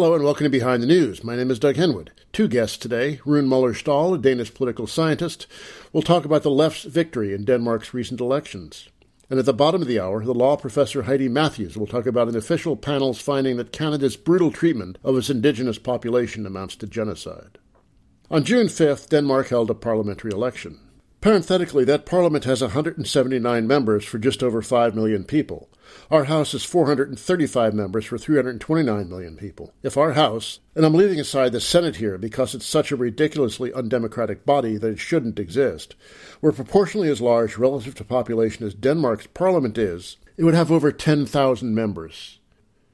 Hello and welcome to Behind the News. My name is Doug Henwood. Two guests today Rune Møller-Stahl, a Danish political scientist, will talk about the left's victory in Denmark's recent elections. And at the bottom of the hour, the law professor Heidi Matthews will talk about an official panel's finding that Canada's brutal treatment of its indigenous population amounts to genocide. On June 5th, Denmark held a parliamentary election. Parenthetically, that parliament has 179 members for just over 5 million people. Our House has 435 members for 329 million people. If our House, and I'm leaving aside the Senate here because it's such a ridiculously undemocratic body that it shouldn't exist, were proportionally as large relative to population as Denmark's parliament is, it would have over 10,000 members.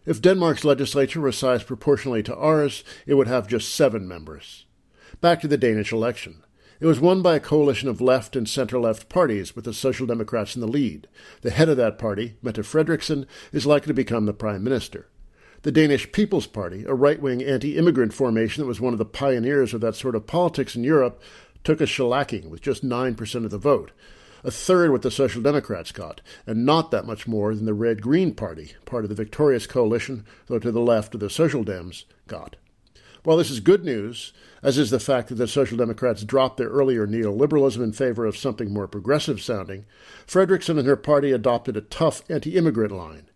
If Denmark's legislature were sized proportionally to ours, it would have just seven members. Back to the Danish election. It was won by a coalition of left and center left parties, with the Social Democrats in the lead. The head of that party, Mette Frederiksen, is likely to become the prime minister. The Danish People's Party, a right wing anti immigrant formation that was one of the pioneers of that sort of politics in Europe, took a shellacking with just 9% of the vote, a third what the Social Democrats got, and not that much more than the Red Green Party, part of the victorious coalition, though to the left of the Social Dems, got. While this is good news, as is the fact that the Social Democrats dropped their earlier neoliberalism in favor of something more progressive sounding, Frederiksen and her party adopted a tough anti immigrant line.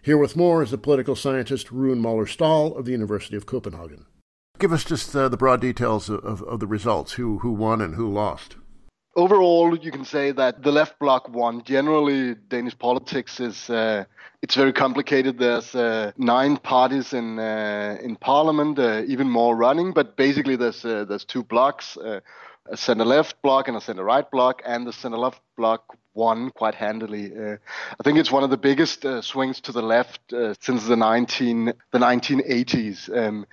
Here with more is the political scientist Rune Møller Stahl of the University of Copenhagen. Give us just uh, the broad details of, of, of the results who, who won and who lost. Overall, you can say that the left bloc won. Generally, Danish politics is uh, it's very complicated. There's uh, nine parties in uh, in parliament, uh, even more running. But basically, there's uh, there's two blocks: uh, a center left block and a center right block. And the center left block won quite handily. I think it's one of the biggest swings to the left since the 19 the 1980s. Um,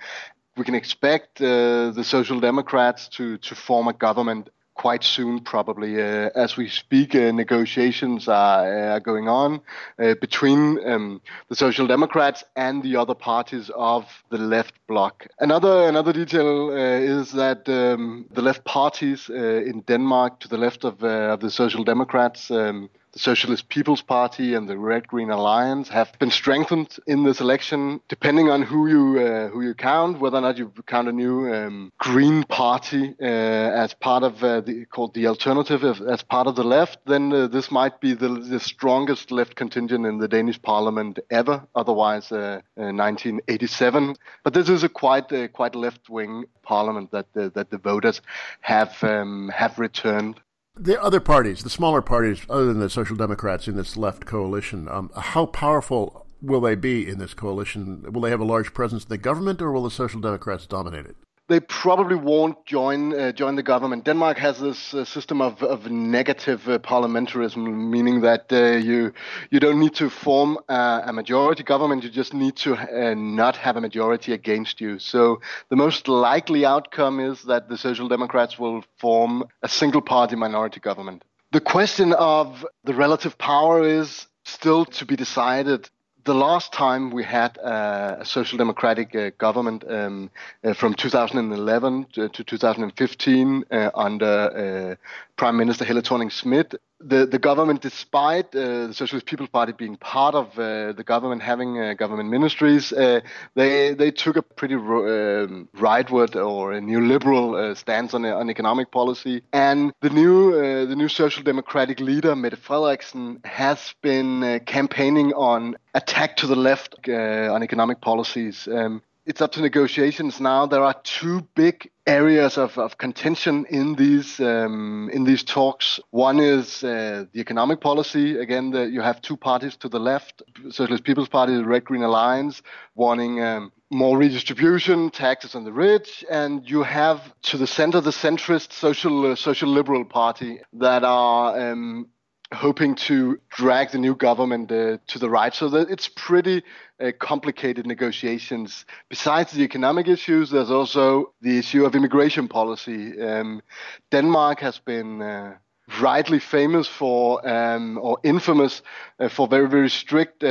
we can expect the Social Democrats to to form a government quite soon, probably. Uh, as we speak, uh, negotiations are, uh, going on uh, between um, the Social Democrats and the other parties of the left bloc. Another another detail uh, is that um, the left parties in Denmark, to the left of, of the Social Democrats, um, the Socialist People's Party and the Red Green Alliance have been strengthened in this election, depending on who you uh, who you count, whether or not you count a new um, Green Party uh, as part of uh, the called the Alternative as part of the left, then uh, this might be the, the strongest left contingent in the Danish Parliament ever. Otherwise, 1987. Uh, uh, but this is a quite quite left wing parliament that that the voters have um, have returned. The other parties, the smaller parties, other than the Social Democrats in this left coalition, um, how powerful will they be in this coalition? Will they have a large presence in the government, or will the Social Democrats dominate it? They probably won't join uh, join the government. Denmark has this uh, system of, of negative uh, parliamentarism, meaning that uh, you you don't need to form a majority government. You just need to uh, not have a majority against you. So the most likely outcome is that the Social Democrats will form a single party minority government. The question of the relative power is still to be decided the last time we had a social democratic uh, government um, uh, from 2011 to, to 2015 uh, under uh, Prime Minister Helle Thorning-Schmidt, the, the government, despite uh, the Socialist People's Party being part of the government, having government ministries, they they took a pretty um, rightward or a neoliberal stance on on economic policy. And the new the new social democratic leader Mette Frederiksen has been campaigning on attack to the left uh, on economic policies. Um, it's up to negotiations now. There are two big areas of, of contention in these um, in these talks. One is uh, the economic policy. Again, the, you have two parties to the left: Socialist People's Party, the Red Green Alliance, wanting um, more redistribution, taxes on the rich, and you have to the center the centrist social uh, social liberal party that are um, hoping to drag the new government uh, to the right. So that it's pretty uh, complicated negotiations. Besides the economic issues, there's also the issue of immigration policy. Um, Denmark has been uh, rightly famous for um, or infamous uh, for very very strict uh,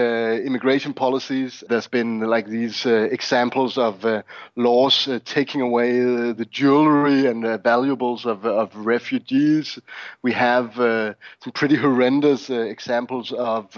immigration policies. There's been like these uh, examples of uh, laws uh, taking away the jewelry and valuables of, of refugees. We have uh, some pretty horrendous examples of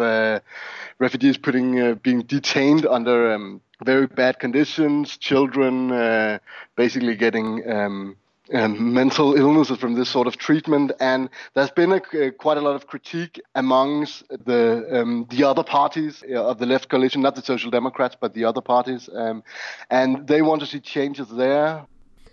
refugees putting being detained under um, very bad conditions, children uh, basically getting um, mental illnesses from this sort of treatment, and there's been a, uh, quite a lot of critique amongst the um, the other parties uh, of the left coalition, not the Social Democrats, but the other parties, um, and they want to see changes there.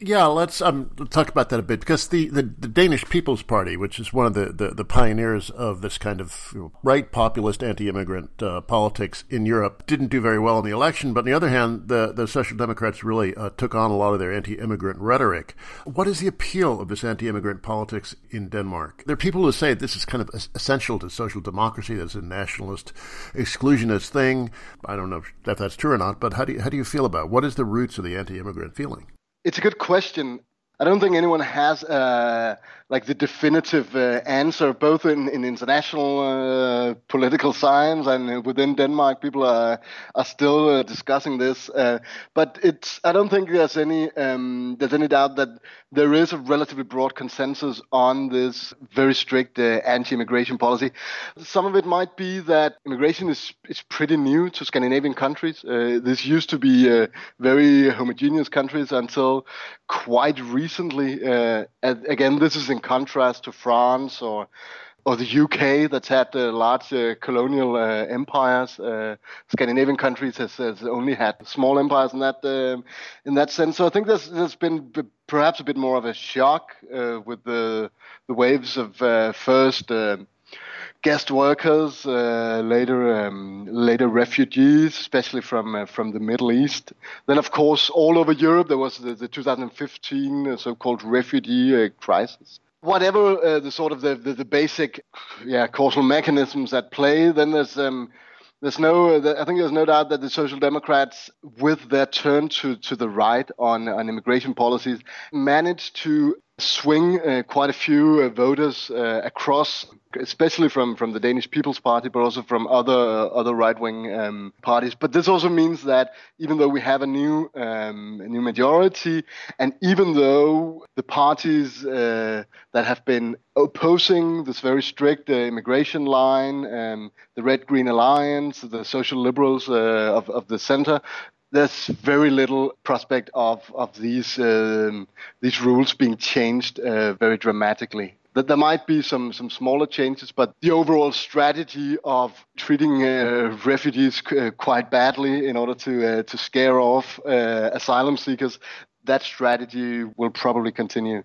Yeah, let's um, talk about that a bit because the, the, the, Danish People's Party, which is one of the, the, the pioneers of this kind of right populist anti-immigrant uh, politics in Europe, didn't do very well in the election. But on the other hand, the, the Social Democrats really uh, took on a lot of their anti-immigrant rhetoric. What is the appeal of this anti-immigrant politics in Denmark? There are people who say this is kind of essential to social democracy. That's a nationalist, exclusionist thing. I don't know if that's true or not, but how do you, how do you feel about it? what is the roots of the anti-immigrant feeling? It's a good question. I don't think anyone has uh, like the definitive uh, answer, both in, in international uh, political science and within Denmark. People are are still uh, discussing this, uh, but it's. I don't think there's any um, there's any doubt that there is a relatively broad consensus on this very strict uh, anti-immigration policy. Some of it might be that immigration is is pretty new to Scandinavian countries. this used to be very homogeneous countries until quite recently. Uh, again, this is in contrast to France or or the UK that's had uh, large uh, colonial uh, empires. Uh, Scandinavian countries has, has, only had small empires in that um, in that sense. So I think there's there's been perhaps a bit more of a shock uh, with the the waves of uh, first guest workers, uh, later um, later refugees, especially from uh, from the Middle East. Then, of course, all over Europe there was the, the 2015 uh, so-called refugee uh, crisis. Whatever uh, the sort of the, the, the, basic, yeah, causal mechanisms at play, then there's um, there's no, I think there's no doubt that the Social Democrats, with their turn to, to the right on, on immigration policies, managed to swing uh, quite a few uh, voters uh, across, especially from, from the Danish People's Party, but also from other uh, other right wing um, parties. But this also means that even though we have a new um, a new majority, and even though the parties uh, that have been opposing this very strict uh, immigration line, um, the Red Green Alliance, the Social Liberals of, of the center, there's very little prospect of of these um, these rules being changed uh, very dramatically. That there might be some some smaller changes, but the overall strategy of treating uh, refugees uh, quite badly in order to uh, to scare off uh, asylum seekers, that strategy will probably continue.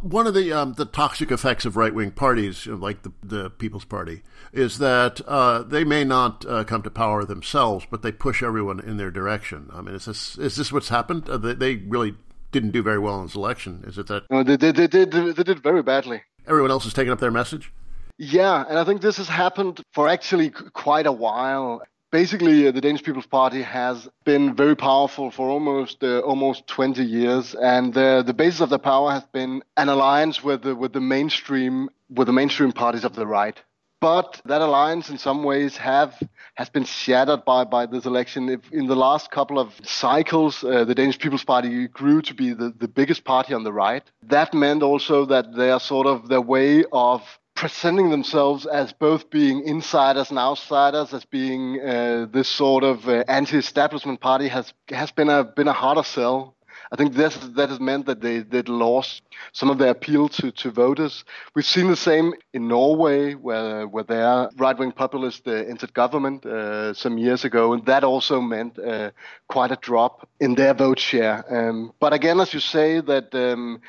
One of the um, the toxic effects of right wing parties, like the the People's Party, is that uh, they may not uh, come to power themselves, but they push everyone in their direction. I mean, is this is this what's happened? Uh, they, they, really didn't do very well in this election. Is it that? No, they, they, they did they did very badly. Everyone else has taken up their message. Yeah, and I think this has happened for actually quite a while basically uh, the Danish People's Party has been very powerful for almost uh, almost 20 years, and uh, the basis of the power has been an alliance with the, with the mainstream with the mainstream parties of the right. But that alliance, in some ways, have has been shattered by, by this election. If in the last couple of cycles, uh, the Danish People's Party grew to be the, the biggest party on the right. That meant also that their sort of their way of presenting themselves as both being insiders and outsiders, as being uh, this sort of uh, anti-establishment party, has has been a been a harder sell. I think this that has meant that they they lost some of their appeal to, to voters. We've seen the same in Norway, where where their right wing populist uh, entered government uh, some years ago, and that also meant uh, quite a drop in their vote share. Um, but again, as you say, that um,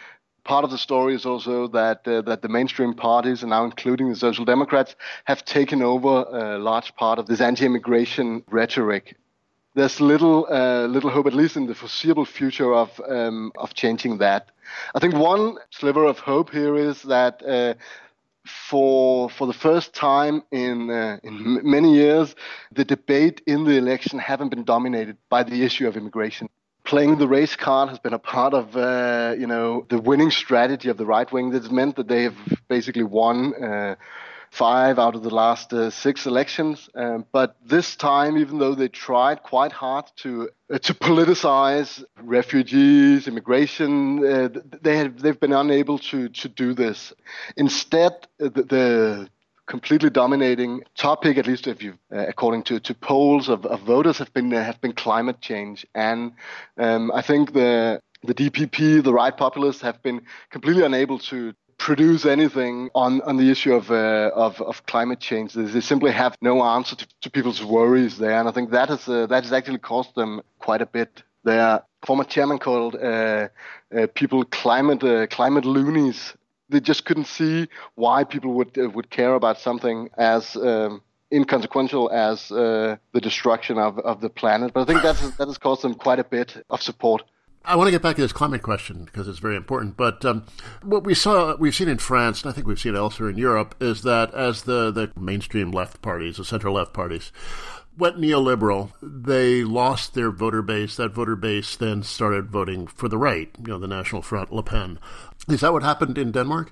part of the story is also that uh, that the mainstream parties, and now including the Social Democrats, have taken over a large part of this anti-immigration rhetoric. There's little uh, little hope, at least in the foreseeable future, of um, of changing that. I think one sliver of hope here is that. Uh, for for the first time in uh, in many years, the debate in the election haven't been dominated by the issue of immigration playing the race card has been a part of uh, you know the winning strategy of the right wing. That's meant that they have basically won. Five out of the last uh, six elections. Um, but this time, even though they tried quite hard to uh, to politicize refugees, immigration, uh, they have they've been unable to to do this. Instead, uh, the, the completely dominating topic, at least if you, uh, according to, to polls of, of voters, have been uh, have been climate change. And um, I think the the DPP, the right populists, have been completely unable to produce anything on, on the issue of, uh, of, of climate change. They simply have no answer to, to people's worries there, and I think that has uh, that has actually cost them quite a bit. Their former chairman called uh, uh people climate uh, climate loonies. They just couldn't see why people would uh, would care about something as um, inconsequential as the destruction of, of the planet. But I think that's, that has caused them quite a bit of support. I want to get back to this climate question because it's very important. But um, what we saw, we've seen in France, and I think we've seen elsewhere in Europe, is that as the, the mainstream left parties, the center left parties, went neoliberal, they lost their voter base. That voter base then started voting for the right, you know, the National Front, Le Pen. Is that what happened in Denmark?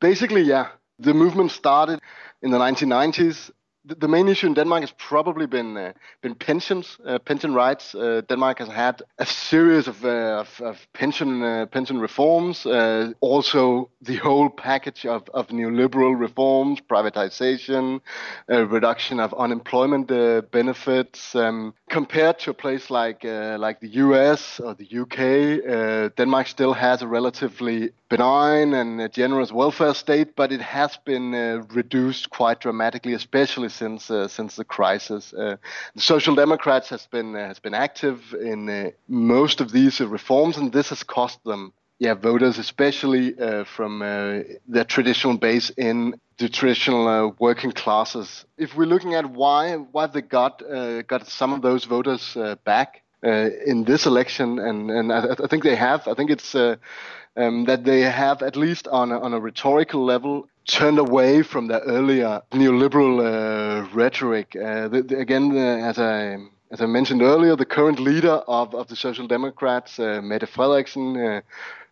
Basically, yeah. The movement started in the 1990s the main issue in Denmark has probably been uh, been pensions, uh, pension rights. Uh, Denmark has had a series of uh, of, of, pension uh, pension reforms, uh, also the whole package of, of neoliberal reforms, privatization, reduction of unemployment benefits. Um, compared to a place like like the U.S. or the U.K., Denmark still has a relatively benign and generous welfare state, but it has been reduced quite dramatically, especially since uh, since the crisis. Uh, the Social Democrats has been uh, has been active in uh, most of these reforms, and this has cost them. Yeah, voters, especially uh, from uh, their traditional base in the traditional working classes. If we're looking at why why they got got some of those voters back in this election, and and I, I, think they have. I think it's um, that they have, at least on a, on a rhetorical level, turned away from the earlier neoliberal uh, rhetoric. Uh, the, the, again, uh, as I as I mentioned earlier, the current leader of, of the Social Democrats, uh, Mette Frederiksen, uh,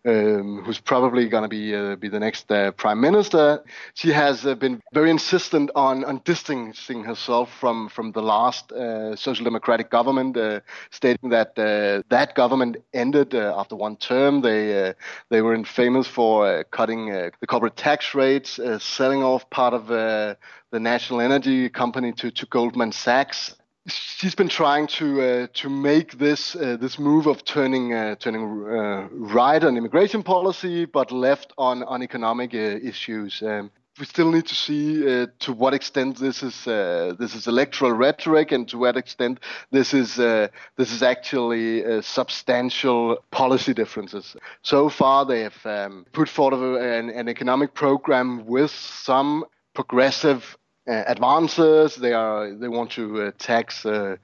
um, who's probably going to be uh, be the next uh, prime minister. She has uh, been very insistent on on distancing herself from from the last uh, social democratic government, uh, stating that uh, that government ended after one term. They they were famous for cutting the corporate tax rates, selling off part of the national energy company to to Goldman Sachs she's been trying to uh, to make this uh, this move of turning uh, turning uh, right on immigration policy, but left on on economic uh, issues. Um, we still need to see uh, to what extent this is this is electoral rhetoric, and to what extent this is this is actually substantial policy differences. So far, they have um, put forward an, an economic program with some progressive uh, advances. They are they want to uh, tax uh,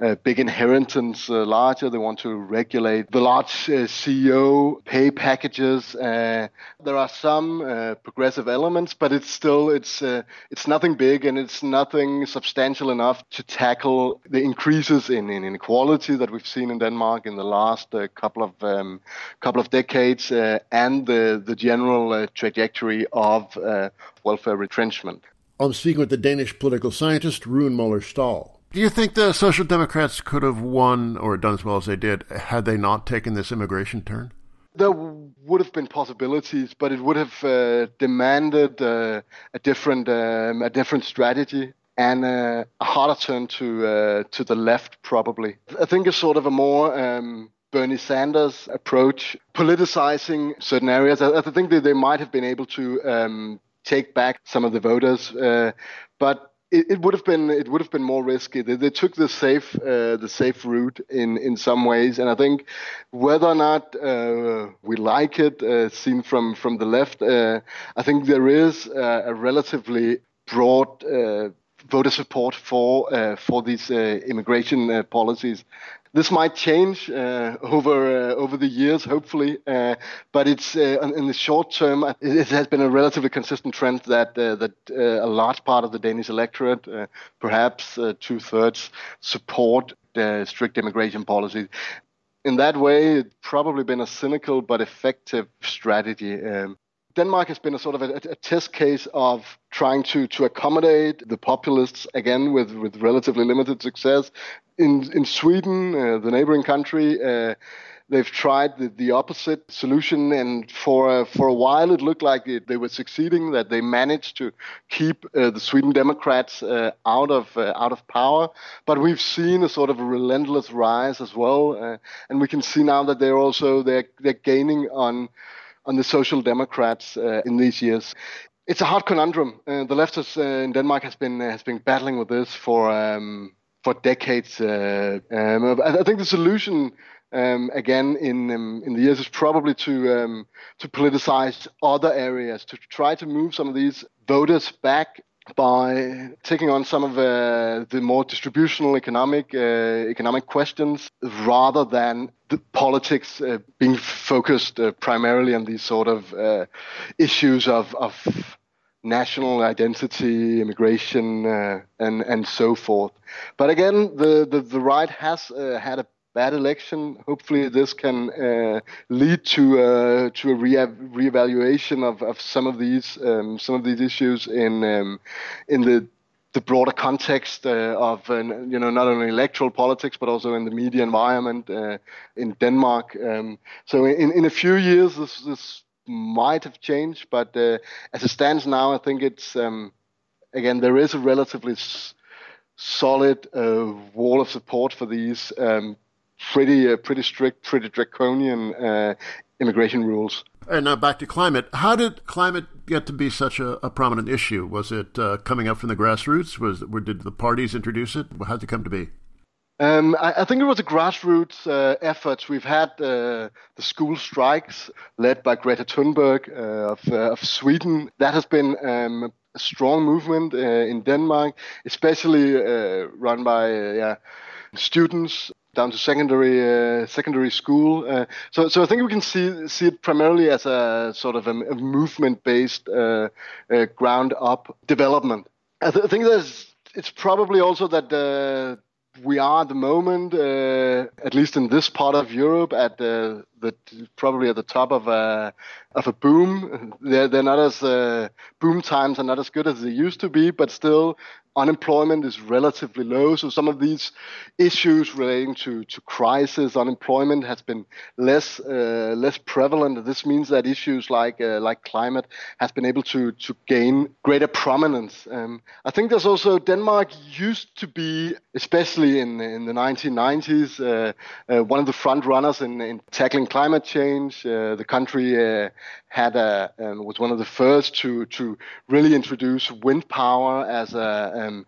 uh big inheritance uh, larger. They want to regulate the large uh, CEO pay packages. there are some progressive elements, but it's still it's it's nothing big and it's nothing substantial enough to tackle the increases in, in inequality that we've seen in Denmark in the last couple of um, couple of decades and the the general trajectory of welfare retrenchment. I'm speaking with the Danish political scientist Rune Møller Stahl. Do you think the Social Democrats could have won or done as well as they did had they not taken this immigration turn? There would have been possibilities, but it would have uh, demanded uh, a different um, a different strategy and uh, a harder turn to uh, to the left, probably. I think it's sort of a more um, Bernie Sanders approach, politicizing certain areas. I, I think that they might have been able to um, take back some of the voters. Uh, but it, it, would have been it would have been more risky. They, they took the safe uh, the safe route in in some ways, and I think whether or not uh, we like it, uh, seen from from the left, uh, I think there is a relatively broad uh, voter support for for these immigration policies this might change uh, over uh, over the years, hopefully. Uh, but it's uh, in the short term, it has been a relatively consistent trend that uh, that uh, a large part of the Danish electorate, perhaps two thirds, support strict immigration policy. In that way, it's probably been a cynical but effective strategy. Um, Denmark has been a sort of a, a, test case of trying to, to accommodate the populists again with, with relatively limited success. In in Sweden, uh, the neighboring country, uh, they've tried the, the opposite solution, and for uh, for a while it looked like it, they were succeeding. That they managed to keep uh, the Sweden Democrats uh, out of uh, out of power. But we've seen a sort of relentless rise as well, and we can see now that they're also they're they're gaining on on the Social Democrats uh, in these years. It's a hard conundrum. the left has, in Denmark has been has been battling with this for. Um, for decades. Uh, um, I think the solution um, again in um, in the years is probably to um, to politicize other areas to try to move some of these voters back by taking on some of uh, the more distributional economic uh, economic questions rather than the politics uh, being focused uh, primarily on these sort of uh, issues of of national identity, immigration, uh, and and so forth. But again, the the, the right has had a bad election. Hopefully, this can uh, lead to uh, to a re- reevaluation of, of some of these um, some of these issues in um, in the the broader context uh, of uh, you know not only electoral politics but also in the media environment uh, in Denmark. Um, so in in a few years, this this might have changed, but uh, as it stands now, I think it's um, again there is a relatively s- solid wall of support for these um, pretty uh, pretty strict, pretty draconian uh, immigration rules. And now back to climate. How did climate get to be such a, a prominent issue? Was it uh, coming up from the grassroots? Was did the parties introduce it? How did it come to be? Um, I, I, think it was a grassroots uh, effort. We've had uh, the school strikes led by Greta Thunberg uh, of, uh, of, Sweden. That has been um, a strong movement uh, in Denmark, especially uh, run by yeah, students down to secondary uh, secondary school. Uh, so so I think we can see see it primarily as a sort of a, a movement based uh, uh, ground up development. I, th- I, think there's it's probably also that uh, we are at the moment, uh, at least in this part of Europe, at the, the probably at the top of a of a boom. They're they're not as boom times are not as good as they used to be, but still unemployment is relatively low. So some of these issues relating to, to crisis, unemployment has been less uh, less prevalent. This means that issues like uh, like climate has been able to to gain greater prominence. Um, I think there's also Denmark used to be, especially in in the 1990s, uh, uh, one of the front runners in, in tackling climate change. Uh, the country uh, had a um, was one of the first to to really introduce wind power as a um,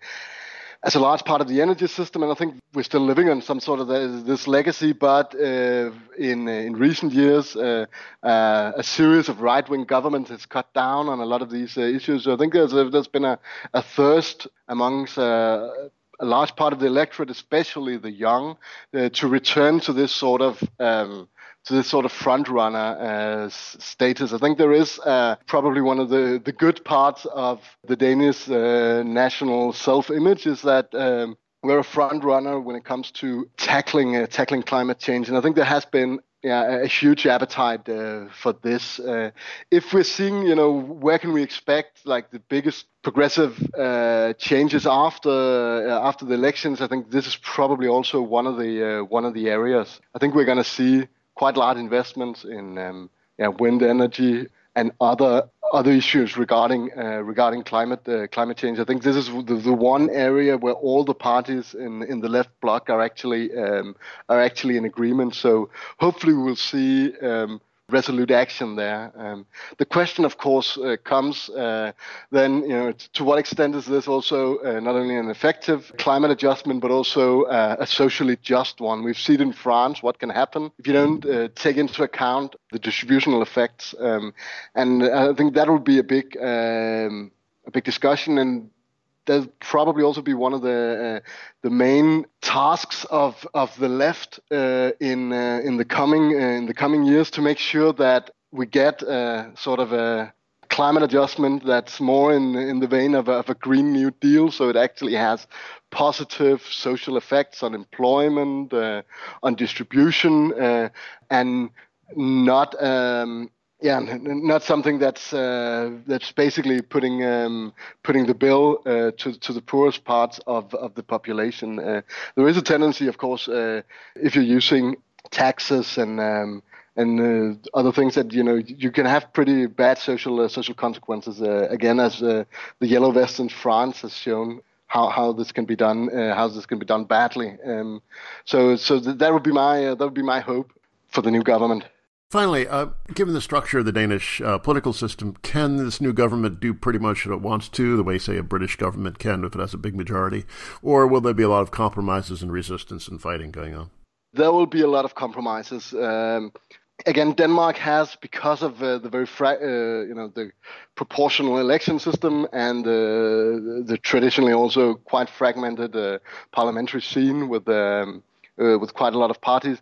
as a large part of the energy system, and I think we're still living on some sort of this legacy. But uh, in in recent years, uh, uh, a series of right-wing governments has cut down on a lot of these uh, issues. So I think there's there's been a, a thirst amongst uh, a large part of the electorate, especially the young, uh, to return to this sort of um, to this sort of front runner uh, status. I think there is uh, probably one of the, the good parts of the Danish uh, national self image is that. Um, we're a front runner when it comes to tackling uh, tackling climate change, and I think there has been yeah, a huge appetite uh, for this. Uh, if we're seeing, you know, where can we expect like the biggest progressive uh, changes after uh, after the elections? I think this is probably also one of the uh, one of the areas. I think we're going to see quite large investments in um, yeah, wind energy and other other issues regarding uh, regarding climate uh, climate change. I think this is the, the, one area where all the parties in in the left bloc are actually um, are actually in agreement. So hopefully we'll see um, resolute action there. Um, the question, of course, uh, comes uh, then, you know, to what extent is this also uh, not only an effective climate adjustment, but also uh, a socially just one? We've seen in France what can happen if you don't uh, take into account the distributional effects, um, and I think that would be a big, um, a big discussion. And there'll probably also be one of the uh, the main tasks of of the left uh, in uh, in the coming uh, in the coming years to make sure that we get uh, sort of a climate adjustment that's more in in the vein of a, of a green new deal. So it actually has positive social effects on employment uh, on distribution and not um, yeah, not something that's uh, that's basically putting um, putting the bill uh, to to the poorest parts of of the population. Uh, there is a tendency, of course, uh, if you're using taxes and um, and uh, other things that you know you can have pretty bad social uh, social consequences. Again, as the yellow vest in France has shown how, how this can be done, how this can be done badly. Um, so so th- that would be my that would be my hope for the new government. Finally, uh, given the structure of the Danish uh, political system, can this new government do pretty much what it wants to, the way, say, a British government can if it has a big majority? Or will there be a lot of compromises and resistance and fighting going on? There will be a lot of compromises. Um, again, Denmark has, because of uh, the very, fra- uh, you know, the proportional election system and uh, the traditionally also quite fragmented uh, parliamentary scene with um, uh, with quite a lot of parties,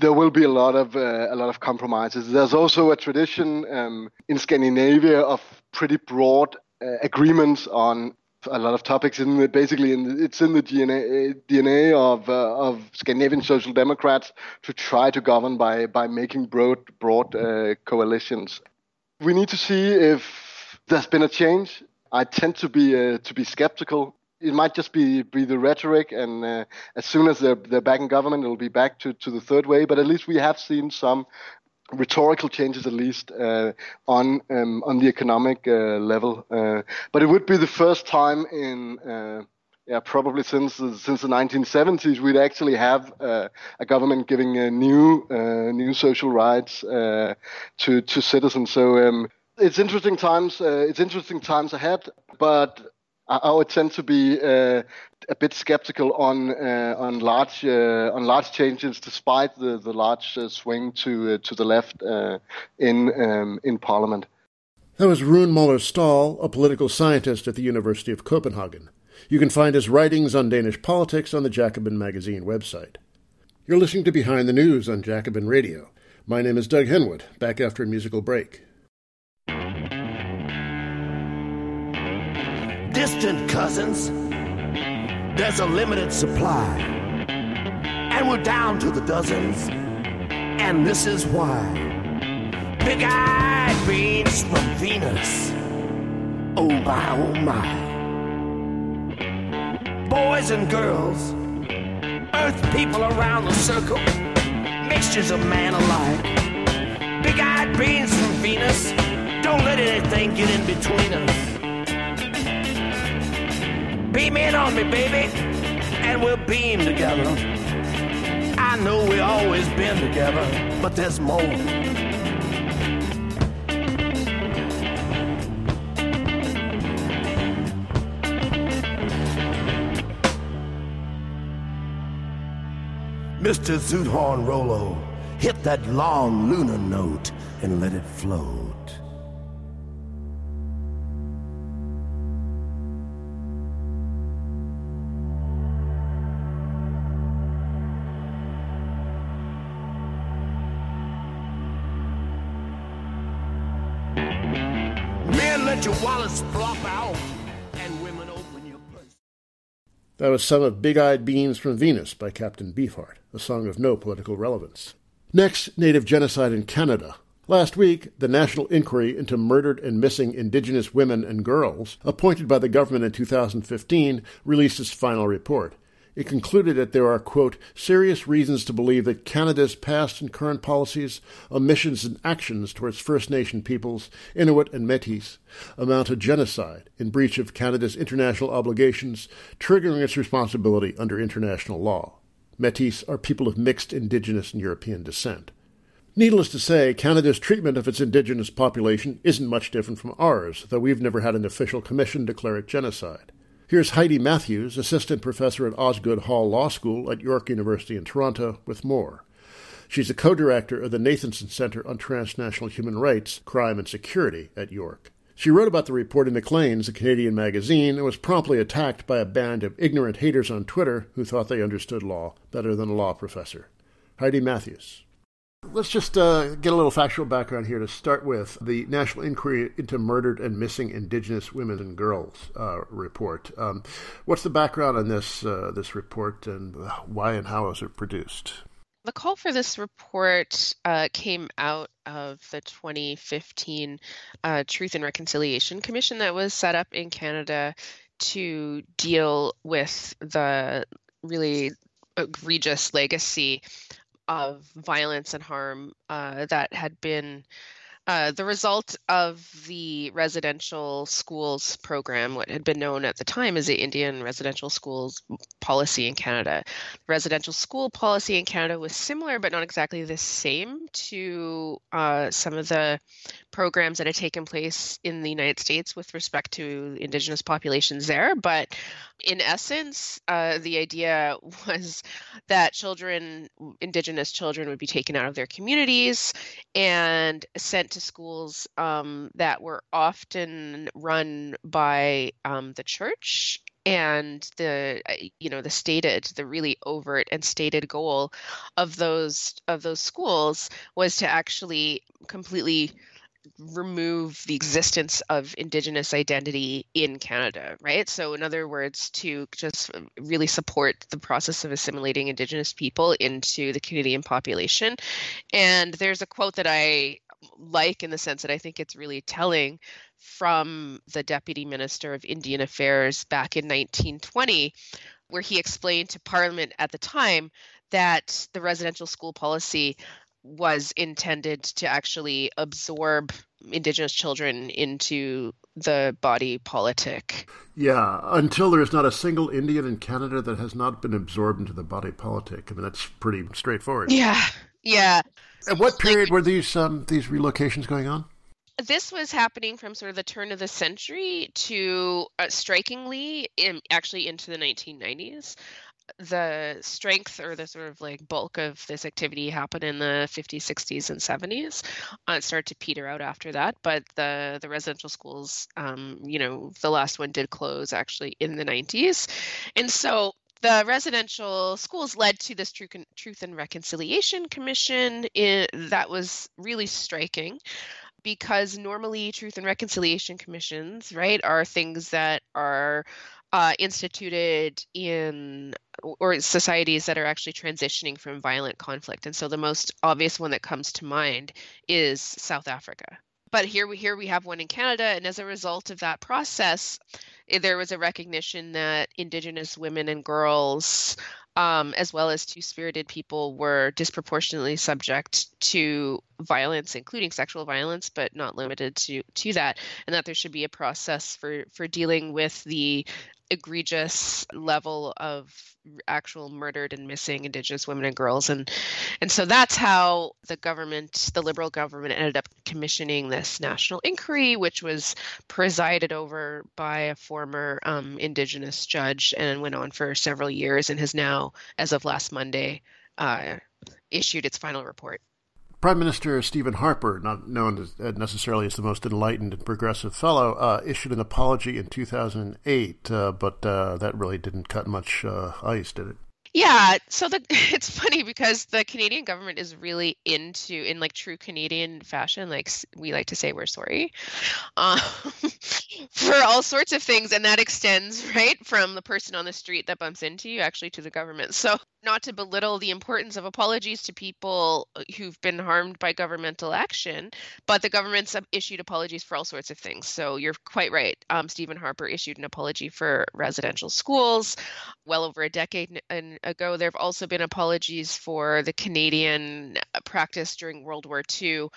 there will be a lot of uh, a lot of compromises. There's also a tradition um, in Scandinavia of pretty broad agreements on a lot of topics in the, basically in the, it's in the DNA DNA of uh, of Scandinavian social democrats to try to govern by by making broad broad uh, coalitions. We need to see if there's been a change. I tend to be uh, to be skeptical. It might just be be the rhetoric, and uh, as soon as they're they're back in government, it'll be back to, to the third way. But at least we have seen some rhetorical changes at least uh, on um, on the economic uh, level. Uh, but it would be the first time in uh, yeah probably since since the 1970s we'd actually have uh, a government giving new uh, new social rights to to citizens. So. Um, it's interesting times. it's interesting times ahead, but I would tend to be uh, a bit skeptical on uh, on large uh, on large changes, despite the the large uh, swing to uh, to the left uh, in um, in Parliament. That was Rune Møller Stahl, a political scientist at the University of Copenhagen. You can find his writings on Danish politics on the Jacobin magazine website. You're listening to Behind the News on Jacobin Radio. My name is Doug Henwood. Back after a musical break. Distant cousins. There's a limited supply, and we're down to the dozens, and this is why. Big eyed beans from Venus. Oh my, oh my. Boys and girls, earth people around the circle, mixtures of man alike. Big eyed beans from Venus, don't let anything get in between us. Beam in on me, baby, and we'll beam together. I know we always been together, but there's more. Mr. Zoothorn Rollo, hit that long lunar note and let it flow. That was some of Big Eyed Beans from Venus by Captain Beefheart, a song of no political relevance. Next, Native genocide in Canada. Last week, the National Inquiry into Murdered and Missing Indigenous Women and Girls, appointed by the government in 2015, released its final report. It concluded that there are, quote, serious reasons to believe that Canada's past and current policies, omissions, and actions towards First Nation peoples, Inuit and Metis, amount to genocide in breach of Canada's international obligations, triggering its responsibility under international law. Metis are people of mixed Indigenous and European descent. Needless to say, Canada's treatment of its Indigenous population isn't much different from ours, though we've never had an official commission declare it genocide. Here's Heidi Matthews, assistant professor at Osgoode Hall Law School at York University in Toronto, with more. She's a co director of the Nathanson Center on Transnational Human Rights, Crime and Security at York. She wrote about the report in Maclean's, a Canadian magazine, and was promptly attacked by a band of ignorant haters on Twitter who thought they understood law better than a law professor. Heidi Matthews. Let's just uh, get a little factual background here to start with. The National Inquiry into Murdered and Missing Indigenous Women and Girls uh, report. Um, what's the background on this uh, this report, and why and how was it produced? The call for this report uh, came out of the 2015 uh, Truth and Reconciliation Commission that was set up in Canada to deal with the really egregious legacy of violence and harm uh, that had been uh, the result of the residential schools program, what had been known at the time as the Indian residential schools policy in Canada. residential school policy in Canada was similar, but not exactly the same to uh, some of the programs that had taken place in the United States with respect to Indigenous populations there. But in essence, uh, the idea was that children, Indigenous children, would be taken out of their communities and sent to schools um, that were often run by um, the church and the uh, you know the stated the really overt and stated goal of those of those schools was to actually completely remove the existence of indigenous identity in Canada, right? So, in other words, to just um, really support the process of assimilating indigenous people into the Canadian population. And there's a quote that I like in the sense that I think it's really telling from the Deputy Minister of Indian Affairs back in 1920, where he explained to Parliament at the time that the residential school policy was intended to actually absorb indigenous children into the body politic. Yeah, until there's not a single Indian in Canada that has not been absorbed into the body politic. I mean, that's pretty straightforward. Yeah, yeah. At what period were these um, these relocations going on? This was happening from sort of the turn of the century to uh, strikingly, in, actually into the 1990s the strength or the sort of like bulk of this activity happened in the 50s 60s and 70s uh, it started to peter out after that but the the residential schools um, you know the last one did close actually in the 90s and so the residential schools led to this Truth and, Truth and Reconciliation Commission. In, that was really striking because normally Truth and Reconciliation Commissions, right, are things that are uh, instituted in or societies that are actually transitioning from violent conflict. And so the most obvious one that comes to mind is South Africa. But here we here we have one in Canada, and as a result of that process, eh, there was a recognition that Indigenous women and girls um, as well as two spirited people were disproportionately subject to violence, including sexual violence, but not limited to to that, and that there should be a process for for dealing with the egregious level of actual murdered and missing indigenous women and girls. And and so that's how the government the liberal government ended up commissioning this national inquiry which was presided over by a former um, indigenous judge and went on for several years and has now as of last monday uh, issued its final report Prime Minister Stephen Harper, not known as, uh, necessarily as the most enlightened and progressive fellow, uh, issued an apology in 2008, uh, but uh, that really didn't cut much uh, ice, did it? Yeah, so the it's funny because the Canadian government is really into in like true Canadian fashion, like we like to say we're sorry, um, for all sorts of things, and that extends right from the person on the street that bumps into you actually to the government. So not to belittle the importance of apologies to people uh, who've been harmed by governmental action, but the government's issued apologies for all sorts of things. So you're quite right. Um, Stephen Harper issued an apology for residential schools well over a decade ago. There have also been apologies for the Canadian uh, practice during World War II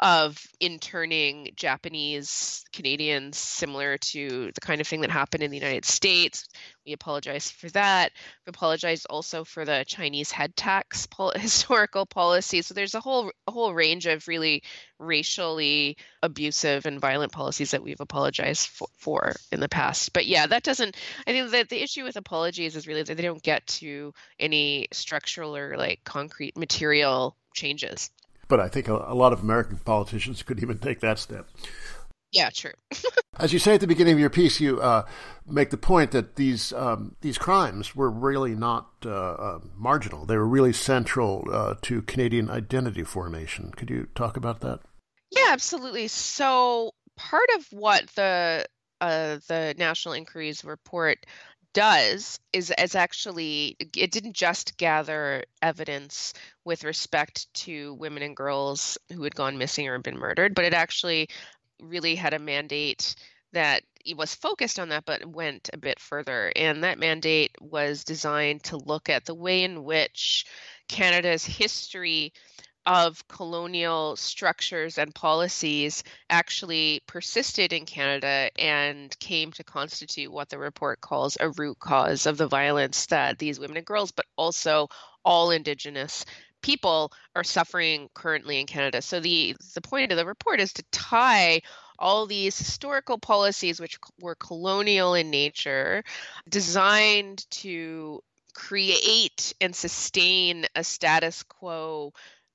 of interning Japanese Canadians, similar to the kind of thing that happened in the United States. We apologize for that. We apologize also for the Chinese head tax pol- historical policy. So there's a whole a whole range of really racially abusive and violent policies that we've apologized for, for in the past. But yeah, that doesn't. I think that the issue with apologies is really that they don't get to any structural or like concrete material changes. But I think a, a lot of American politicians could even take that step. Yeah, true. As you say at the beginning of your piece, you uh, make the point that these um, these crimes were really not uh, uh, marginal; they were really central uh, to Canadian identity formation. Could you talk about that? Yeah, absolutely. So, part of what the uh, the National Inquiries report does is is actually it didn't just gather evidence with respect to women and girls who had gone missing or been murdered, but it actually really had a mandate that was focused on that but went a bit further. And that mandate was designed to look at the way in which Canada's history of colonial structures and policies actually persisted in Canada and came to constitute what the report calls a root cause of the violence that these women and girls, but also all Indigenous people are suffering currently in Canada. So the the point of the report is to tie all these historical policies which were colonial in nature designed to create and sustain a status quo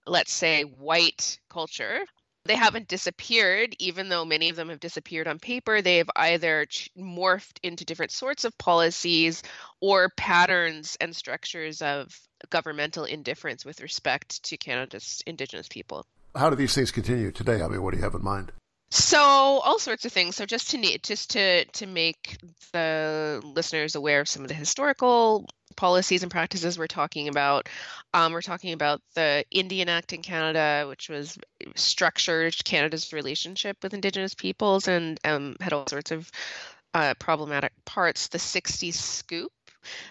let's say, white culture. They haven't disappeared, even though many of them have disappeared on paper. They have either morphed into different sorts of policies or patterns and structures of governmental indifference with respect to Canada's Indigenous people. How do these things continue today? I mean, what do you have in mind? So all sorts of things. So just to just to to make the listeners aware of some of the historical policies and practices we're talking about. Um, we're talking about the Indian Act in Canada, which was structured Canada's relationship with Indigenous peoples and um, had all sorts of uh, problematic parts. The 60s Scoop,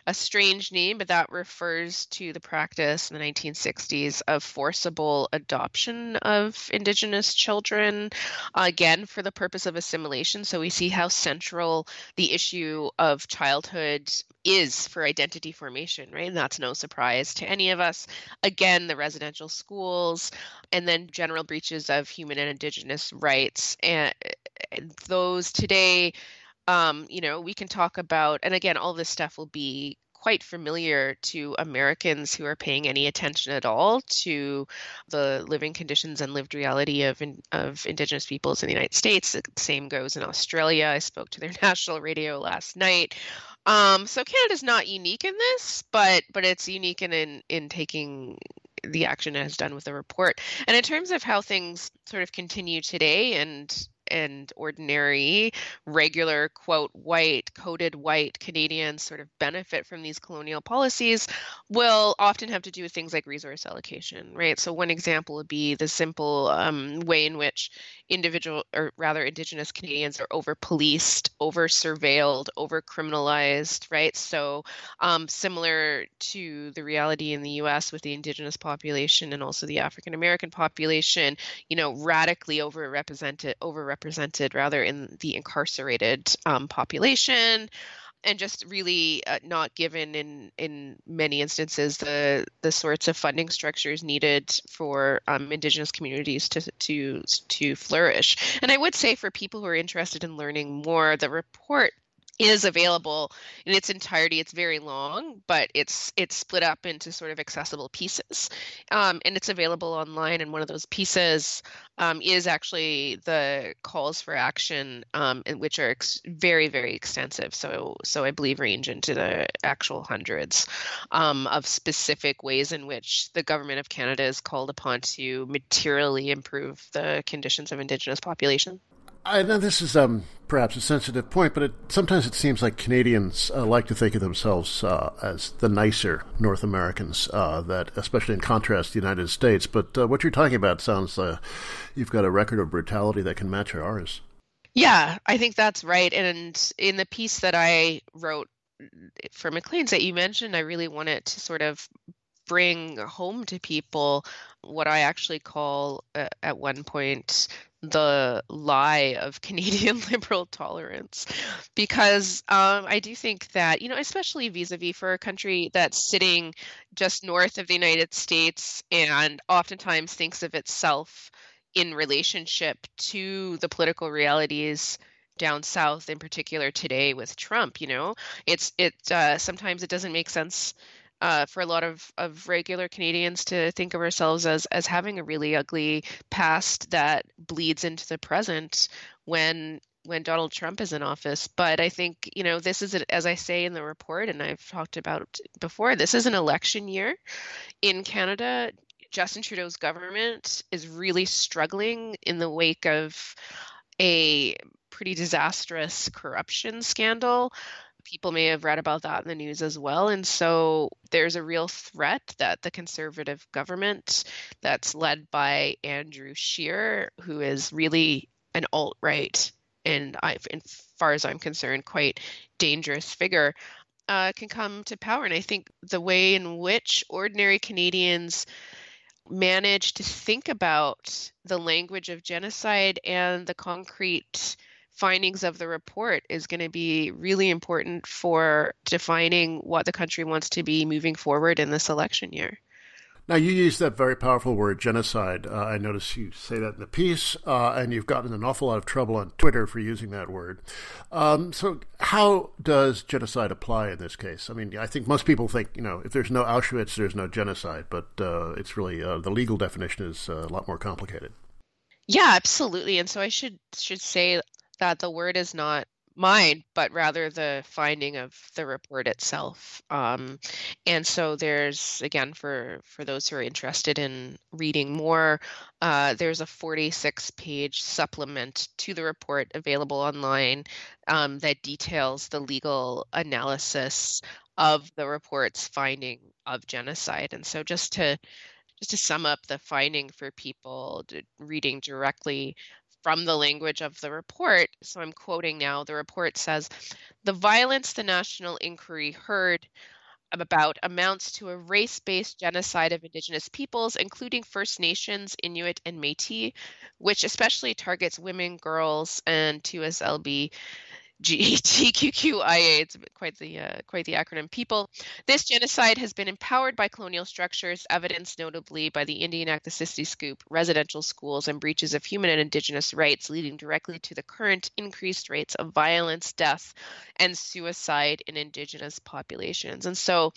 a strange name, but that refers to the practice in the 1960s of forcible adoption of Indigenous children, again, for the purpose of assimilation. So we see how central the issue of childhood is for identity formation, right? And that's no surprise to any of us. Again, the residential schools, and then general breaches of human and Indigenous rights. And those today um, you know, we can talk about, and again, all this stuff will be quite familiar to Americans who are paying any attention at all to the living conditions and lived reality of of Indigenous peoples in the United States. The same goes in Australia. I spoke to their national radio last night. Um, so Canada's not unique in this, but but it's unique in in, in taking the action it has done with the report. And in terms of how things sort of continue today and and ordinary, regular, quote, white, coded white Canadians sort of benefit from these colonial policies will often have to do with things like resource allocation, right? So, one example would be the simple um, way in which individual, or rather, Indigenous Canadians are over policed, over surveilled, over criminalized, right? So, um, similar to the reality in the US with the Indigenous population and also the African American population, you know, radically overrepresented, overrepresented represented rather in the incarcerated um, population and just really uh, not given in in many instances the the sorts of funding structures needed for um, indigenous communities to to to flourish. And i would say for people who are interested in learning more the report is available in its entirety. It's very long, but it's it's split up into sort of accessible pieces, um, and it's available online. And one of those pieces um, is actually the calls for action, um, which are ex- very very extensive. So so I believe range into the actual hundreds um, of specific ways in which the government of Canada is called upon to materially improve the conditions of Indigenous population. I know this is um, perhaps a sensitive point, but it, sometimes it seems like Canadians uh, like to think of themselves uh, as the nicer North Americans, uh, that especially in contrast to the United States. But uh, what you're talking about sounds uh, you've got a record of brutality that can match ours. Yeah, I think that's right. And in the piece that I wrote for Maclean's that you mentioned, I really wanted to sort of bring home to people what I actually call uh, at one point the lie of Canadian liberal tolerance because um, I do think that, you know, especially vis a vis for a country that's sitting just north of the United States and oftentimes thinks of itself in relationship to the political realities down south in particular today with Trump, you know, it's it uh, sometimes it doesn't make sense uh, for a lot of, of regular Canadians to think of ourselves as as having a really ugly past that bleeds into the present when when Donald Trump is in office. But I think you know this is as I say in the report, and I've talked about before. This is an election year in Canada. Justin Trudeau's government is really struggling in the wake of a pretty disastrous corruption scandal people may have read about that in the news as well. And so there's a real threat that the conservative government that's led by Andrew Scheer, who is really an alt right and I, as far as I'm concerned, quite dangerous figure. uh, can come to power. And I think the way in which ordinary Canadians manage to think about the language of genocide and the concrete findings of the report is going to be really important for defining what the country wants to be moving forward in this election year. Now, you use that very powerful word, genocide. Uh, I notice you say that in the piece, uh, and you've gotten an awful lot of trouble on Twitter for using that word. Um, so, how does genocide apply in this case? I mean, I think most people think, you know, if there's no Auschwitz, there's no genocide, but uh, it's really uh, the legal definition is uh, a lot more complicated. Yeah, absolutely. And so I should should say that the word is not mine, but rather the finding of the report itself. Um, and so there's again for for those who are interested in reading more, uh, there's a 46 page supplement to the report available online um, that details the legal analysis of the report's finding of genocide. And so just to just to sum up the finding for people reading directly from the language of the report. So I'm quoting now. The report says the violence the national inquiry heard about amounts to a race based genocide of Indigenous peoples, including First Nations, Inuit, and Metis, which especially targets women, girls, and 2SLB GTQQIA. It's quite the uh, quite the acronym. People. This genocide has been empowered by colonial structures, evidenced notably by the Indian Act Sixties Scoop, residential schools, and breaches of human and indigenous rights, leading directly to the current increased rates of violence, death, and suicide in indigenous populations. And so,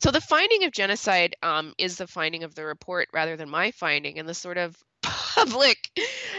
so the finding of genocide um, is the finding of the report rather than my finding, and the sort of public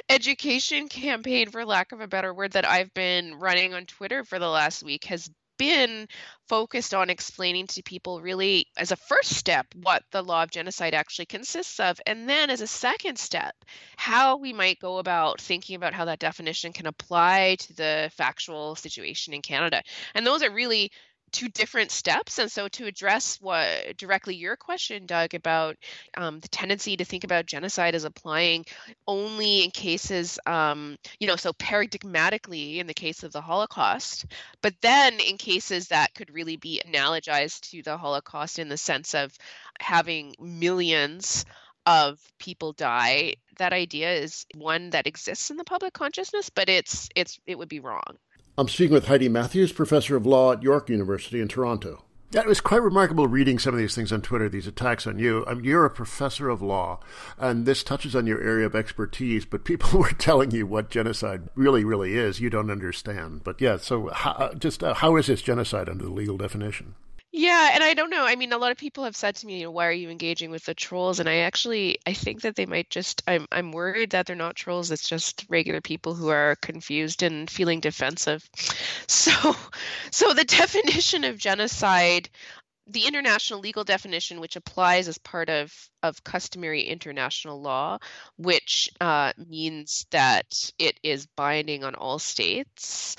education campaign, for lack of a better word, that I've been running on Twitter for the last week has been focused on explaining to people really as a first step what the law of genocide actually consists of and then as a second step how we might go about thinking about how that definition can apply to the factual situation in Canada. And those are really two different steps. And so, to address what directly your question, Doug, about um, the tendency to think about genocide as applying only in cases, um, you know, so paradigmatically in the case of the Holocaust, but then in cases that could really be analogized to the Holocaust in the sense of having millions of people die that idea is one that exists in the public consciousness but it's it's it would be wrong I'm speaking with Heidi Matthews, professor of law at York University in Toronto. Yeah, it was quite remarkable reading some of these things on Twitter, these attacks on you. I mean, you're a professor of law, and this touches on your area of expertise, but people were telling you what genocide really, really is. You don't understand. But yeah, so how, just uh, how is this genocide under the legal definition? Yeah, and I don't know. I mean, a lot of people have said to me, you know, why are you engaging with the trolls? And I actually I think that they might just I'm I'm worried that they're not trolls. It's just regular people who are confused and feeling defensive. So so the definition of genocide the international legal definition, which applies as part of, of customary international law, which uh, means that it is binding on all states,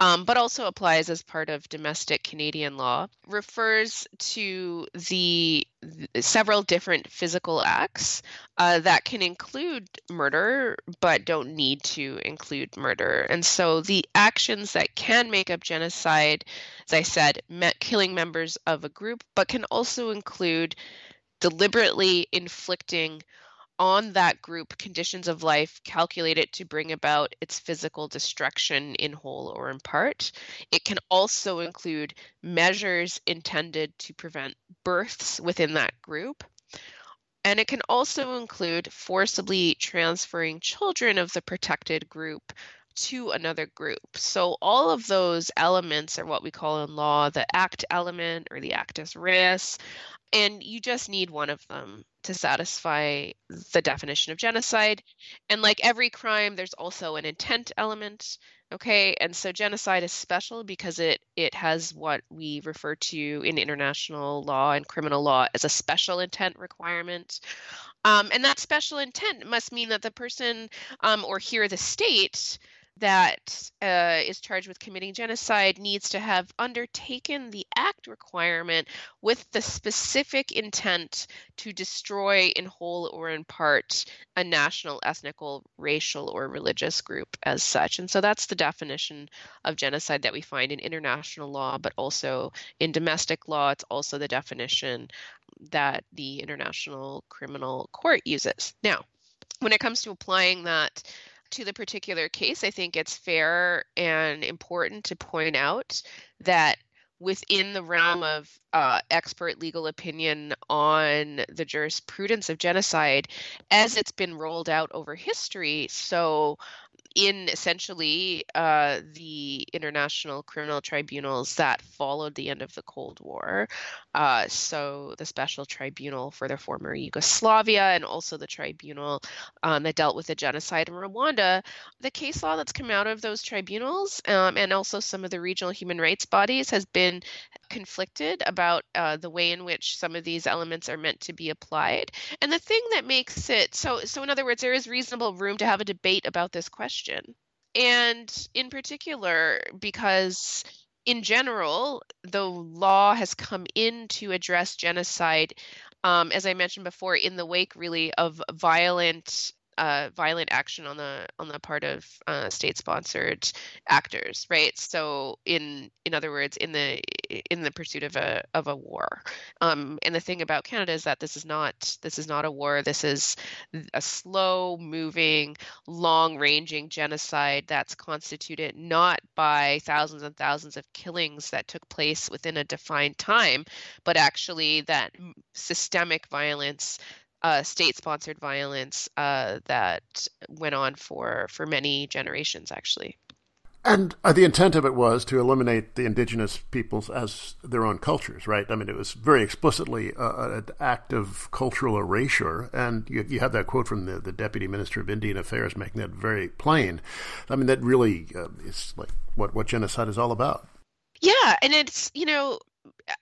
um, but also applies as part of domestic Canadian law, refers to the, the several different physical acts uh, that can include murder, but don't need to include murder. And so the actions that can make up genocide, as I said, met killing members of a group, but can also include deliberately inflicting on that group conditions of life calculated to bring about its physical destruction in whole or in part. It can also include measures intended to prevent births within that group. And it can also include forcibly transferring children of the protected group to another group. So all of those elements are what we call in law the act element or the actus reus and you just need one of them to satisfy the definition of genocide. And like every crime there's also an intent element okay? And so genocide is special because it it has what we refer to in international law and criminal law as a special intent requirement. Um, and that special intent must mean that the person um, or here the state that uh, is charged with committing genocide needs to have undertaken the act requirement with the specific intent to destroy in whole or in part a national, ethnical, racial, or religious group as such. And so that's the definition of genocide that we find in international law, but also in domestic law. It's also the definition that the International Criminal Court uses. Now, when it comes to applying that to the particular case, I think it's fair and important to point out that within the realm of uh, expert legal opinion on the jurisprudence of genocide as it's been rolled out over history. So, in essentially uh, the international criminal tribunals that followed the end of the Cold War. Uh, so the Special Tribunal for the former Yugoslavia and also the tribunal um, that dealt with the genocide in Rwanda. The case law that's come out of those tribunals um, and also some of the regional human rights bodies has been conflicted about uh, the way in which some of these elements are meant to be applied. And the thing that makes it so, so in other words, there is reasonable room to have a debate about this question. And in particular, because in general, the law has come in to address genocide, um, as I mentioned before, in the wake really of violent uh, violent action on the on the part of uh, state-sponsored actors, right? So, in in other words, in the in the pursuit of a of a war. Um, and the thing about Canada is that this is not this is not a war. This is a slow-moving, long-ranging genocide that's constituted not by thousands and thousands of killings that took place within a defined time, but actually that systemic violence uh, state-sponsored violence uh, that went on for for many generations, actually. And uh, the intent of it was to eliminate the indigenous peoples as their own cultures, right? I mean, it was very explicitly uh, an act of cultural erasure. And you, you, have that quote from the, the Deputy Minister of Indian Affairs making that very plain. I mean, that really uh, is like what, what genocide is all about. Yeah, and it's you know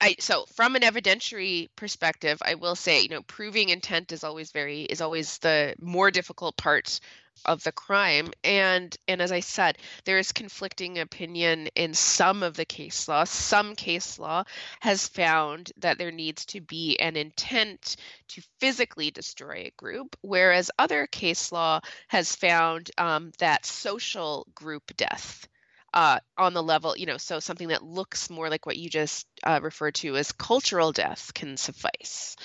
I so from an evidentiary perspective, I will say, you know, proving intent is always very is always the more difficult part of the crime. And and as i said there is conflicting opinion in some of the case law. Some case law has found that there needs to be an intent to physically destroy a group whereas other case law has found um, that social group death uh, on the level, you know, so something that looks more like what you just uh, referred to as cultural death can suffice.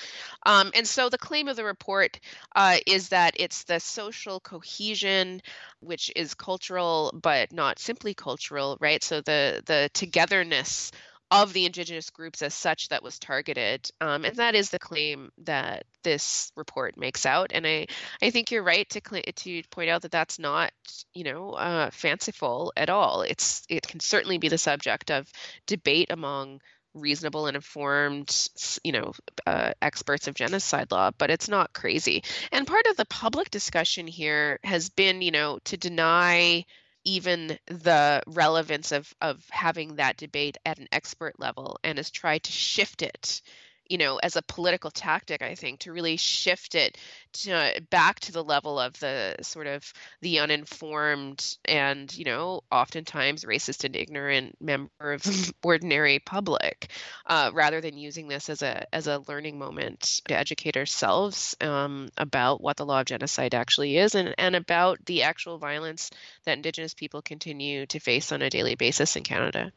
Um, and so the claim of the report uh, is that it's the social cohesion, which is cultural but not simply cultural, right? So the the togetherness of the indigenous groups as such that was targeted. Um, and that is the claim that this report makes out. And I, I think you're right to to point out that that's not, you know, uh, fanciful at all. It's it can certainly be the subject of debate among reasonable and informed you know uh, experts of genocide law but it's not crazy and part of the public discussion here has been you know to deny even the relevance of of having that debate at an expert level and has tried to shift it you know as a political tactic i think to really shift it to back to the level of the sort of the uninformed and you know oftentimes racist and ignorant member of ordinary public uh, rather than using this as a as a learning moment to educate ourselves um, about what the law of genocide actually is and, and about the actual violence that indigenous people continue to face on a daily basis in canada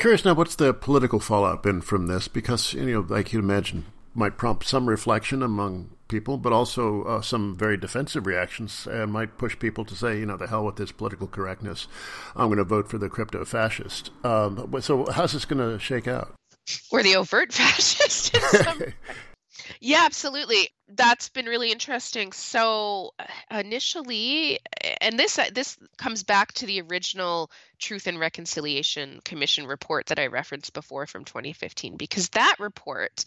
Curious now, what's the political fallout been from this? Because you know, like you imagine, might prompt some reflection among people, but also uh, some very defensive reactions, and might push people to say, you know, the hell with this political correctness. I'm going to vote for the crypto fascist. Um, so, how's this going to shake out? Or the overt fascist. Yeah, absolutely. That's been really interesting. So initially, and this this comes back to the original Truth and Reconciliation Commission report that I referenced before from 2015, because that report,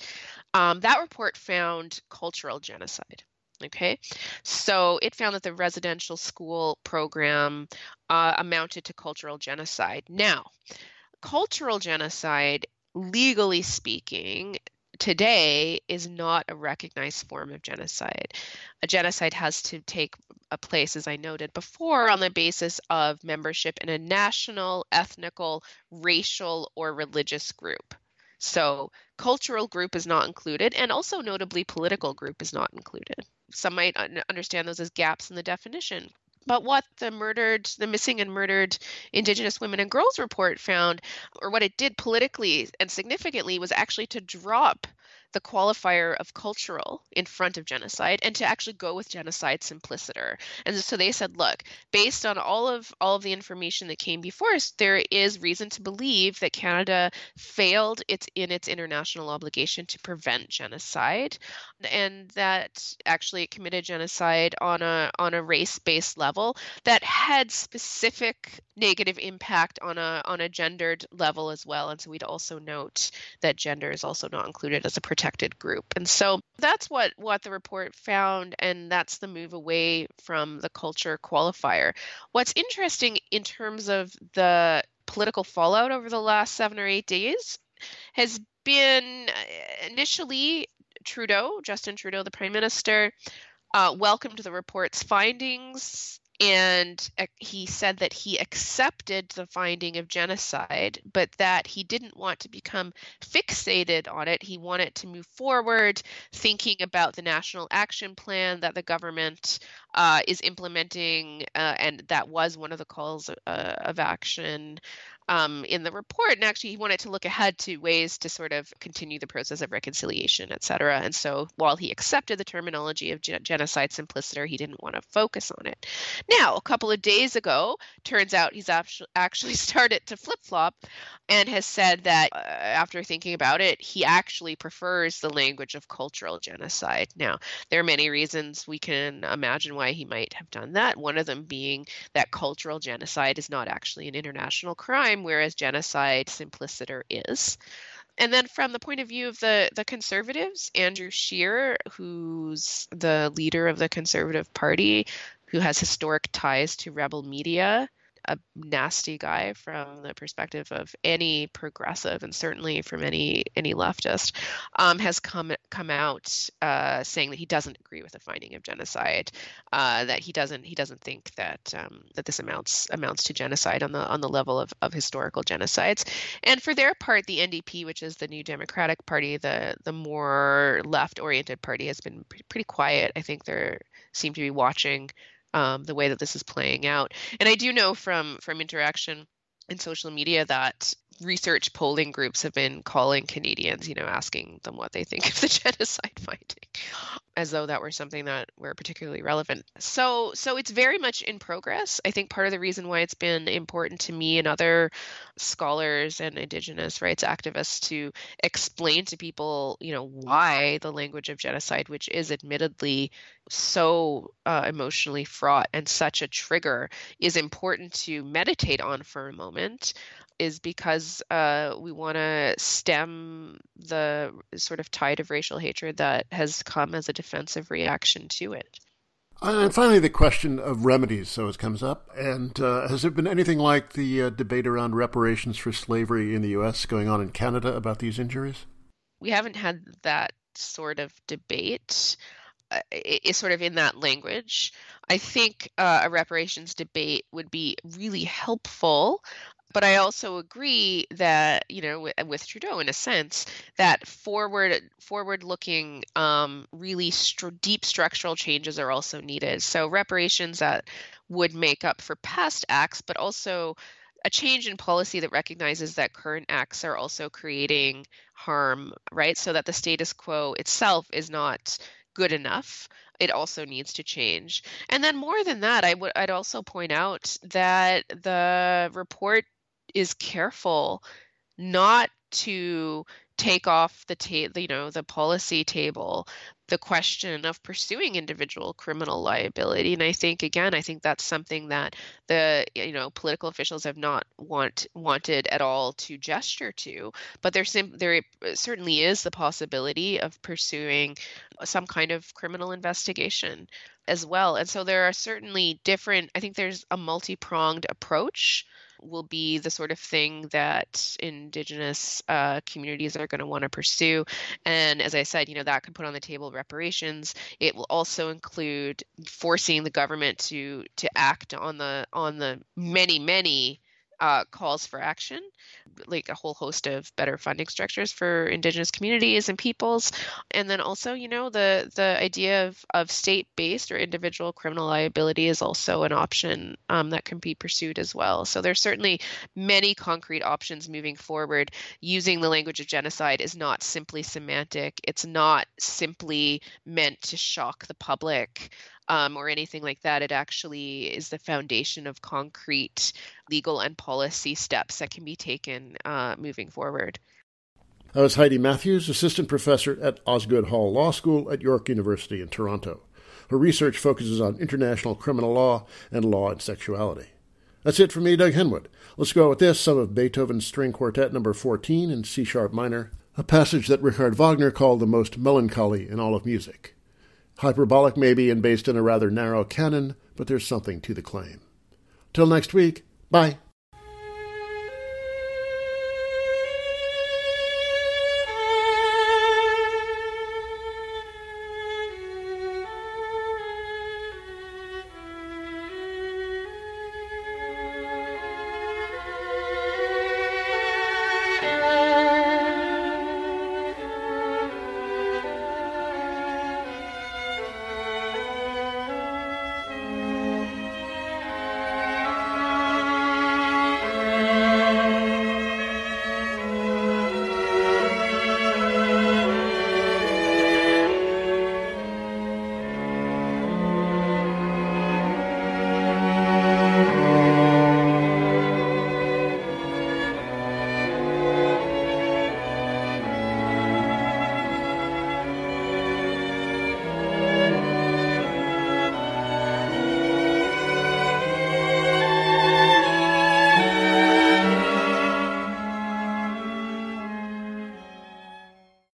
um, that report found cultural genocide. Okay, so it found that the residential school program uh, amounted to cultural genocide. Now, cultural genocide legally speaking today is not a recognized form of genocide. A genocide has to take a place, as I noted before, on the basis of membership in a national, ethnical, racial, or religious group. So, cultural group is not included, and also notably, political group is not included. Some might understand those as gaps in the definition. But what the murdered, the missing and murdered Indigenous women and girls report found, or what it did politically and significantly, was actually to drop the qualifier of cultural in front of genocide and to actually go with genocide simpliciter. And so they said, look, based on all of all of the information that came before us, there is reason to believe that Canada failed its in its international obligation to prevent genocide and that actually it committed genocide on a on a race-based level that had specific negative impact on a on a gendered level as well. And so we'd also note that gender is also not included as a protected group. And so that's what what the report found and that's the move away from the culture qualifier. What's interesting in terms of the political fallout over the last 7 or 8 days has been uh, initially Trudeau, Justin Trudeau, the prime minister, uh, welcomed the report's findings and he said that he accepted the finding of genocide, but that he didn't want to become fixated on it. He wanted to move forward, thinking about the national action plan that the government uh, is implementing, uh, and that was one of the calls uh, of action um, in the report. And actually, he wanted to look ahead to ways to sort of continue the process of reconciliation, et cetera. And so while he accepted the terminology of genocide simpliciter, he didn't want to focus on it. Now, a couple of days ago, turns out he's actually started to flip flop and has said that uh, after thinking about it, he actually prefers the language of cultural genocide. Now, there are many reasons we can imagine why he might have done that. One of them being that cultural genocide is not actually an international crime, whereas genocide simpliciter is. And then from the point of view of the the conservatives, Andrew Scheer, who's the leader of the Conservative Party, who has historic ties to rebel media, a nasty guy from the perspective of any progressive and certainly from any any leftist, um, has come come out uh, saying that he doesn't agree with the finding of genocide, uh, that he doesn't he doesn't think that um, that this amounts amounts to genocide on the on the level of, of historical genocides, and for their part, the NDP, which is the New Democratic Party, the the more left oriented party, has been pretty quiet. I think they seem to be watching um, the way that this is playing out. And I do know from from interaction in social media that research polling groups have been calling Canadians, you know, asking them what they think of the genocide finding, as though that were something that were particularly relevant. So, so it's very much in progress. I think part of the reason why it's been important to me and other scholars and Indigenous rights activists to explain to people, you know, why the language of genocide, which is admittedly so uh, emotionally fraught and such a trigger, is important to meditate on for a moment is because uh, we want to stem the sort of tide of racial hatred that has come as a defensive reaction to it. And finally, the question of remedies. So it comes up. And uh, has there been anything like the uh, debate around reparations for slavery in the U.S. going on in Canada about these injuries? We haven't had that sort of debate. Uh, is sort of in that language. I think uh, a reparations debate would be really helpful but I also agree that you know with, with Trudeau in a sense that forward forward looking um, really st- deep structural changes are also needed. So reparations that would make up for past acts, but also a change in policy that recognizes that current acts are also creating harm, right? So that the status quo itself is not good enough it also needs to change. And then more than that, I would I'd also point out that the report is careful not to take off the ta- you know the policy table the question of pursuing individual criminal liability. And i think again i think that's something that the you know political officials have not want wanted at all to gesture to. But there sim- there certainly is the possibility of pursuing some kind of criminal investigation as well. And so there are certainly different i think there's a multi-pronged approach will be the sort of thing that indigenous uh, communities are going to want to pursue. And as I said, you know, that could put on the table reparations. It will also include forcing the government to to act on the on the many many uh, calls for action, like a whole host of better funding structures for indigenous communities and peoples, and then also, you know, the the idea of, of state-based or individual criminal liability is also an option um, that can be pursued as well. So there's certainly many concrete options moving forward. Using the language of genocide is not simply semantic. It's not simply meant to shock the public um, or anything like that. It actually is the foundation of concrete legal and policy steps that can be taken uh, moving forward. That was Heidi Matthews, assistant professor at Osgoode Hall Law School at York University in Toronto. Her research focuses on international criminal law and law and sexuality. That's it for me, Doug Henwood. Let's go with this some of Beethoven's String Quartet number 14 in C sharp minor, a passage that Richard Wagner called the most melancholy in all of music. Hyperbolic, maybe, and based in a rather narrow canon, but there's something to the claim. Till next week, bye.